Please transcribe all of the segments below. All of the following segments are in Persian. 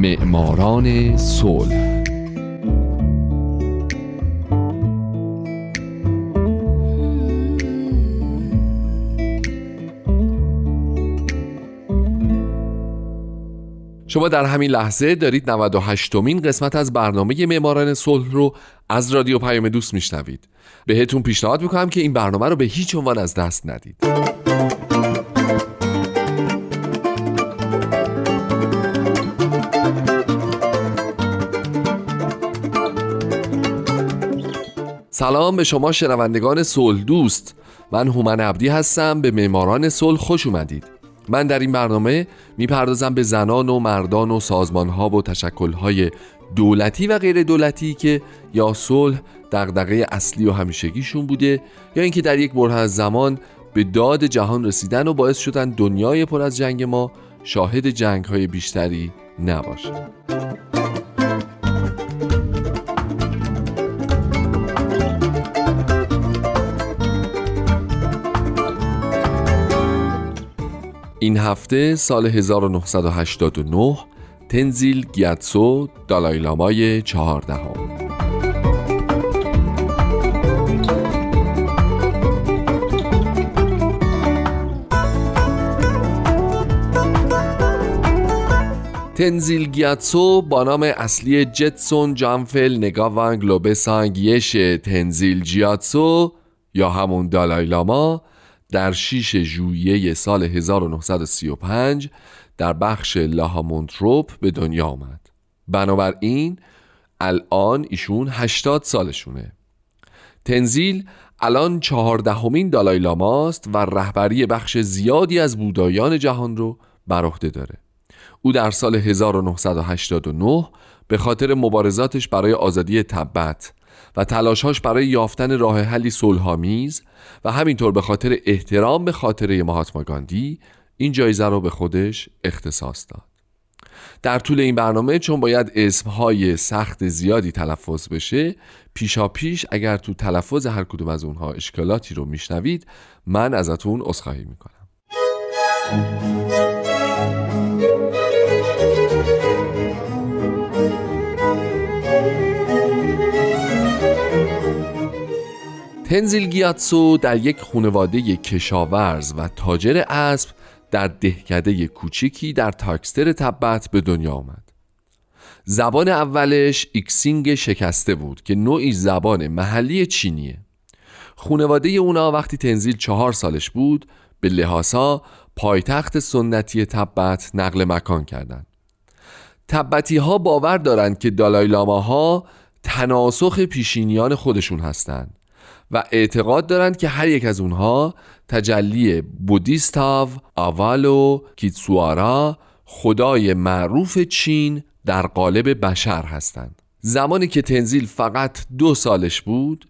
معماران صلح. شما در همین لحظه دارید 98 مین قسمت از برنامه معماران صلح رو از رادیو پیام دوست میشنوید. بهتون پیشنهاد می‌کنم که این برنامه رو به هیچ عنوان از دست ندید. سلام به شما شنوندگان صلح دوست. من هومن عبدی هستم. به معماران صلح خوش اومدید. من در این برنامه می‌پردازم به زنان و مردان و سازمانها و تشکلهای دولتی و غیر دولتی که یا صلح دغدغه اصلی و همیشگیشون بوده یا اینکه در یک بره از زمان به داد جهان رسیدن و باعث شدن دنیای پر از جنگ ما شاهد جنگ های بیشتری نباشه. این هفته سال 1989 تنزیل گیاتسو دالایلامای چهاردهم. تنزیل گیاتسو با نام اصلی جتسون جانفل نگاوان گلوبسانگیش تنزیل جیاتسو یا همون دالایلاما در 6 ژوئیه سال 1935 در بخش لاهامونتروپ به دنیا آمد. بنابراین الان ایشون 80 سالشونه. تنزیل الان چهاردهمین دالای لاماست و رهبری بخش زیادی از بودایان جهان رو بر عهده داره. او در سال 1989 به خاطر مبارزاتش برای آزادی تبت و تلاشهاش برای یافتن راه حلی صلحآمیز و همینطور به خاطر احترام به خاطره مهاتما گاندی این جایزه رو به خودش اختصاص داد. در طول این برنامه چون باید اسمهای سخت زیادی تلفظ بشه پیشا پیش اگر تو تلفظ هر کدوم از اونها اشکالاتی رو میشنوید من ازتون عذرخواهی می‌کنم. تنزین گیاتسو در یک خانواده کشاورز و تاجر اسب در دهکده کوچیکی در تاکتسر تبت به دنیا آمد. زبان اولش ایکسینگ شکسته بود که نوعی زبان محلی چینیه. خونواده اونا وقتی تنزین چهار سالش بود به لهاسا پایتخت سنتی تبت نقل مکان کردند. تبتی ها باور دارند که دالای ها تناسخ پیشینیان خودشون هستند. و اعتقاد دارند که هر یک از اونها تجلی بودیستاو، آوالو، کیتسوارا خدای معروف چین در قالب بشر هستند. زمانی که تنزیل فقط دو سالش بود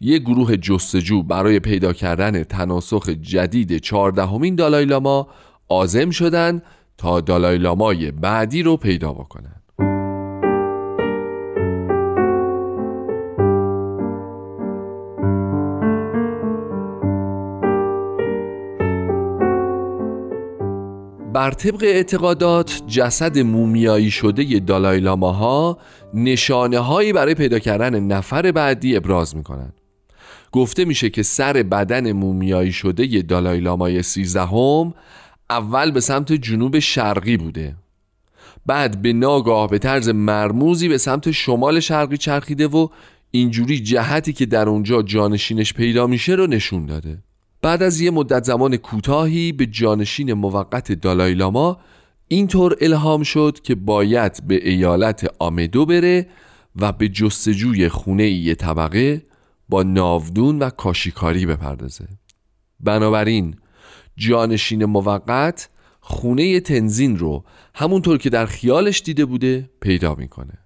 یک گروه جستجو برای پیدا کردن تناسخ جدید چهاردهمین دالایلاما آزم شدند تا دالایلامای بعدی رو پیدا بکنند. بر طبق اعتقادات جسد مومیایی شده دالایلاماها نشانه هایی برای پیدا کردن نفر بعدی ابراز می کنند. گفته میشه که سر بدن مومیایی شده دالایلامای سیزدهم اول به سمت جنوب شرقی بوده بعد به ناگاه به طرز مرموزی به سمت شمال شرقی چرخیده و اینجوری جهتی که در اونجا جانشینش پیدا میشه رو نشون داده بعد از یه مدت زمان کوتاهی به جانشین موقت دالایی‌لاما اینطور الهام شد که باید به ایالت آمدو بره و به جستجوی خونه یه طبقه با ناودون و کاشیکاری بپردازه. بنابراین جانشین موقت خونه تنزین رو همونطور که در خیالش دیده بوده پیدا می‌کنه.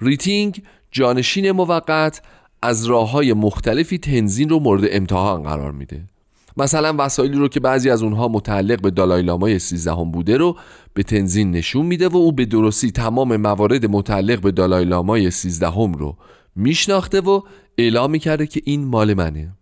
ریتینگ جانشین موقت از راه های مختلفی تنزین رو مورد امتحان قرار میده. مثلا وسایلی رو که بعضی از اونها متعلق به دالای لامای 13 هم بوده رو به تنزین نشون میده و او به درستی تمام موارد متعلق به دالای لامای 13 هم رو میشناخته و اعلام می‌کرده که این مال منه.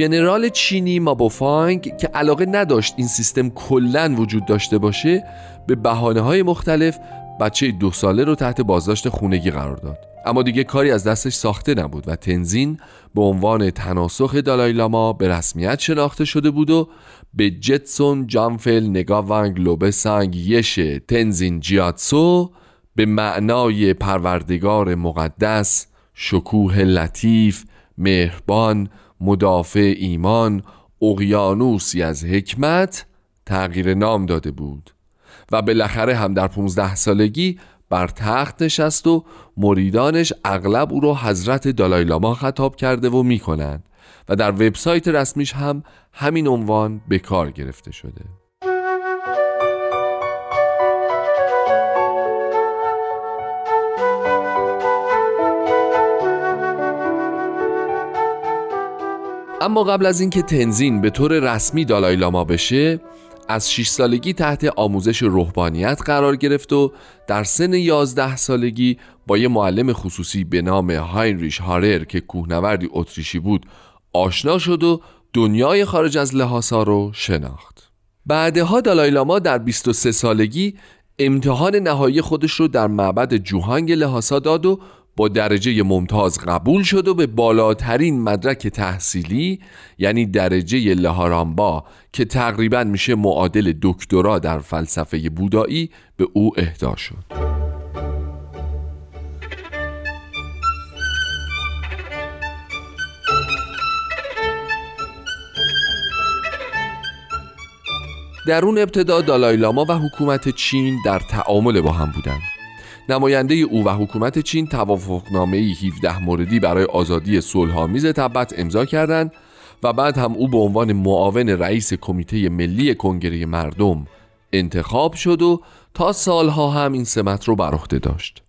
ژنرال چینی مابوفانگ که علاقه نداشت این سیستم کلا وجود داشته باشه به بحانه های مختلف بچه دو ساله رو تحت بازداشت خونگی قرار داد. اما دیگه کاری از دستش ساخته نبود و تنزین به عنوان تناسخ دالایلاما به رسمیت شناخته شده بود و به جتسون جانفل نگاوانگ لوبه سنگ یش تنزین جیاتسو به معنای پروردگار مقدس شکوه لطیف مهربان مدافع ایمان اقیانوسی از حکمت تغییر نام داده بود و بالاخره هم در 15 سالگی بر تخت نشست و مریدانش اغلب او را حضرت دالایلاما خطاب کرده و می‌کنند و در وبسایت رسمیش هم همین عنوان به کار گرفته شده. اما قبل از اینکه تنزین به طور رسمی دالایلاما بشه از 6 سالگی تحت آموزش روحانیت قرار گرفت و در سن 11 سالگی با یه معلم خصوصی به نام هاینریش هارر که کوهنوردی اتریشی بود آشنا شد و دنیای خارج از لحاسا رو شناخت. بعدها دالایلاما در 23 سالگی امتحان نهایی خودش رو در معبد جوهانگ لحاسا داد و با درجه ممتاز قبول شد و به بالاترین مدرک تحصیلی یعنی درجه لهارامبا که تقریبا میشه معادل دکترا در فلسفه بودایی به او اهدا شد. در اون ابتدا دالایلاما و حکومت چین در تعامل با هم بودند. نماینده او و حکومت چین توافقنامه 17 موردی برای آزادی صلحآمیز تبت امضا کردند و بعد هم او به عنوان معاون رئیس کمیته ملی کنگره مردم انتخاب شد و تا سالها هم این سمت رو بر عهده داشت.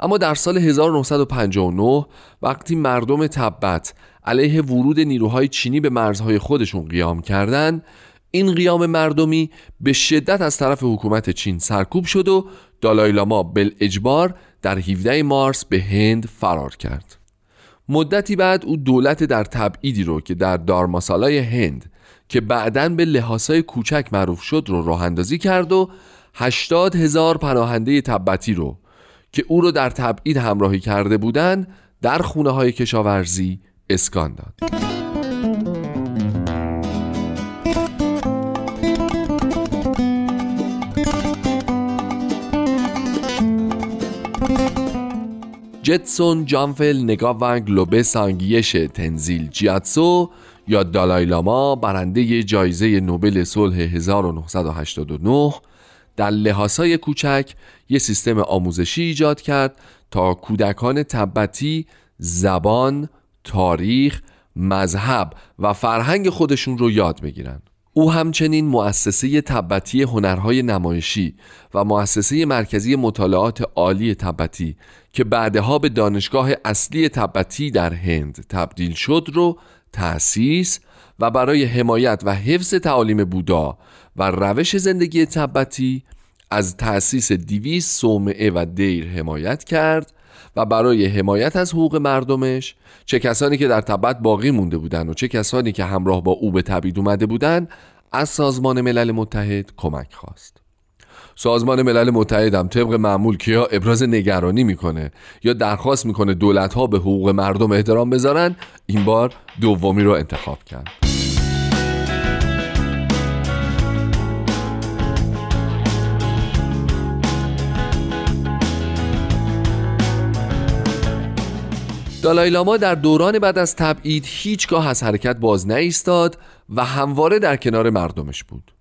اما در سال 1959 وقتی مردم تبت علیه ورود نیروهای چینی به مرزهای خودشون قیام کردند این قیام مردمی به شدت از طرف حکومت چین سرکوب شد و دالایلاما بل اجبار در 17 مارس به هند فرار کرد. مدتی بعد او دولت در تبعیدی رو که در دارماسالای هند که بعدا به لحاسای کوچک معروف شد رو راه اندازی کرد و 80 هزار پناهنده تبتی رو که او رو در تبعید همراهی کرده بودند در خونه های کشاورزی اسکان داد. جتسون جانفل نگاونگ لوبه سانگیش تنزیل جیاتسو یا دالایلاما برنده جایزه نوبل صلح 1989 در لحاسای کوچک یه سیستم آموزشی ایجاد کرد تا کودکان تبتی زبان، تاریخ، مذهب و فرهنگ خودشون رو یاد بگیرن. او همچنین مؤسسه تبتی هنرهای نمایشی و مؤسسه مرکزی مطالعات عالی تبتی که بعدها به دانشگاه اصلی تبتی در هند تبدیل شد رو تأسیس و برای حمایت و حفظ تعالیم بودا و روش زندگی تبتی از تأسیس دیویس صومعه و دیر حمایت کرد و برای حمایت از حقوق مردمش چه کسانی که در تبت باقی مونده بودند و چه کسانی که همراه با او به تبعید اومده بودند از سازمان ملل متحد کمک خواست. سازمان ملل متحد هم طبق معمول که یا ابراز نگرانی می‌کنه یا درخواست می‌کنه دولت ها به حقوق مردم احترام بذارن این بار دومی رو انتخاب کرد. دالایلاما در دوران بعد از تبعید هیچگاه از حرکت باز نایستاد و همواره در کنار مردمش بود.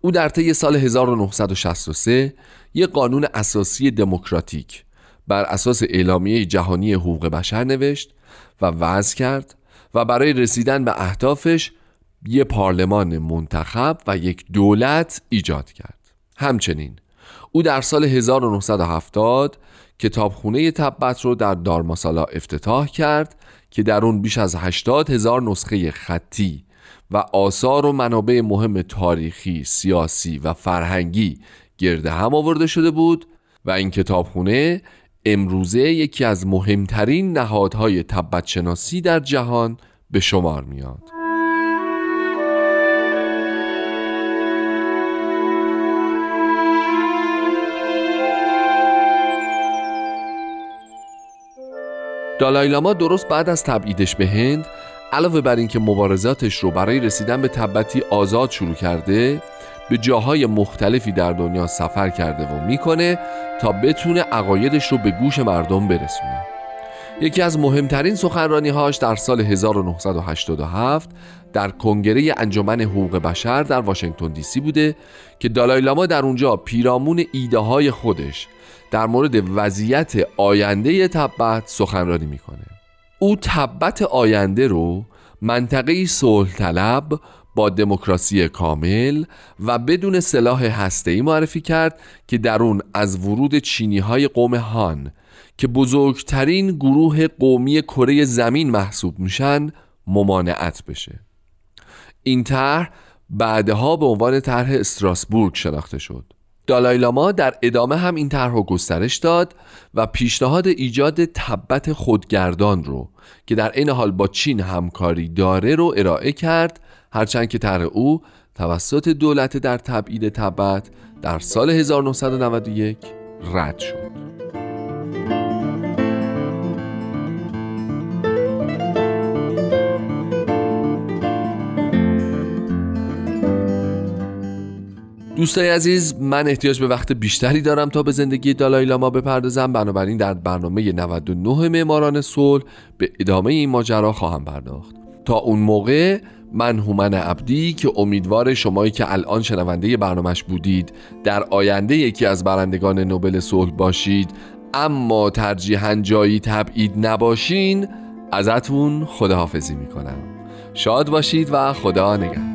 او در طی سال 1963 یک قانون اساسی دموکراتیک بر اساس اعلامیه جهانی حقوق بشر نوشت و وضع کرد و برای رسیدن به اهدافش یک پارلمان منتخب و یک دولت ایجاد کرد. همچنین او در سال 1970 کتابخونه تبت رو در دارماسالا افتتاح کرد که در اون بیش از 80 هزار نسخه خطی و آثار و منابع مهم تاریخی، سیاسی و فرهنگی گرد هم آورده شده بود و این کتابخونه امروزه یکی از مهمترین نهادهای تبت شناسی در جهان به شمار میاد. دالایلاما درست بعد از تبعیدش به هند علاوه بر اینکه مبارزاتش رو برای رسیدن به تبتی آزاد شروع کرده به جاهای مختلفی در دنیا سفر کرده و می‌کنه تا بتونه عقایدش رو به گوش مردم برسونه. یکی از مهمترین سخنرانی هاش در سال 1987 در کنگره انجمن حقوق بشر در واشنگتن دی سی بوده که دالای لاما در اونجا پیرامون ایده های خودش در مورد وضعیت آینده تبت سخنرانی می‌کنه. او تبت آینده رو منطقه صلح طلب با دموکراسی کامل و بدون سلاح هسته‌ای معرفی کرد که در اون از ورود چینی های قوم هان که بزرگترین گروه قومی کره زمین محسوب میشن ممانعت بشه. این طرح بعدها به عنوان طرح استراسبورگ شناخته شد. دالایلاما در ادامه هم این طرح رو گسترش داد و پیشنهاد ایجاد تبت خودگردان رو که در این حال با چین همکاری داره رو ارائه کرد هرچند که طرح او توسط دولت در تبعید تبت در سال 1991 رد شد. دوستای عزیز من احتیاج به وقت بیشتری دارم تا به زندگی دالای لاما بپردازم. بنابراین در برنامه 99 معماران صلح به ادامه این ماجرا خواهم پرداخت. تا اون موقع من هومن عبدی که امیدوار شمایی که الان شنونده برنامهش بودید در آینده یکی از برندگان نوبل صلح باشید اما ترجیحاً جایی تبعید نباشین ازتون خداحافظی می‌کنم. شاد باشید و خدا نگهدار.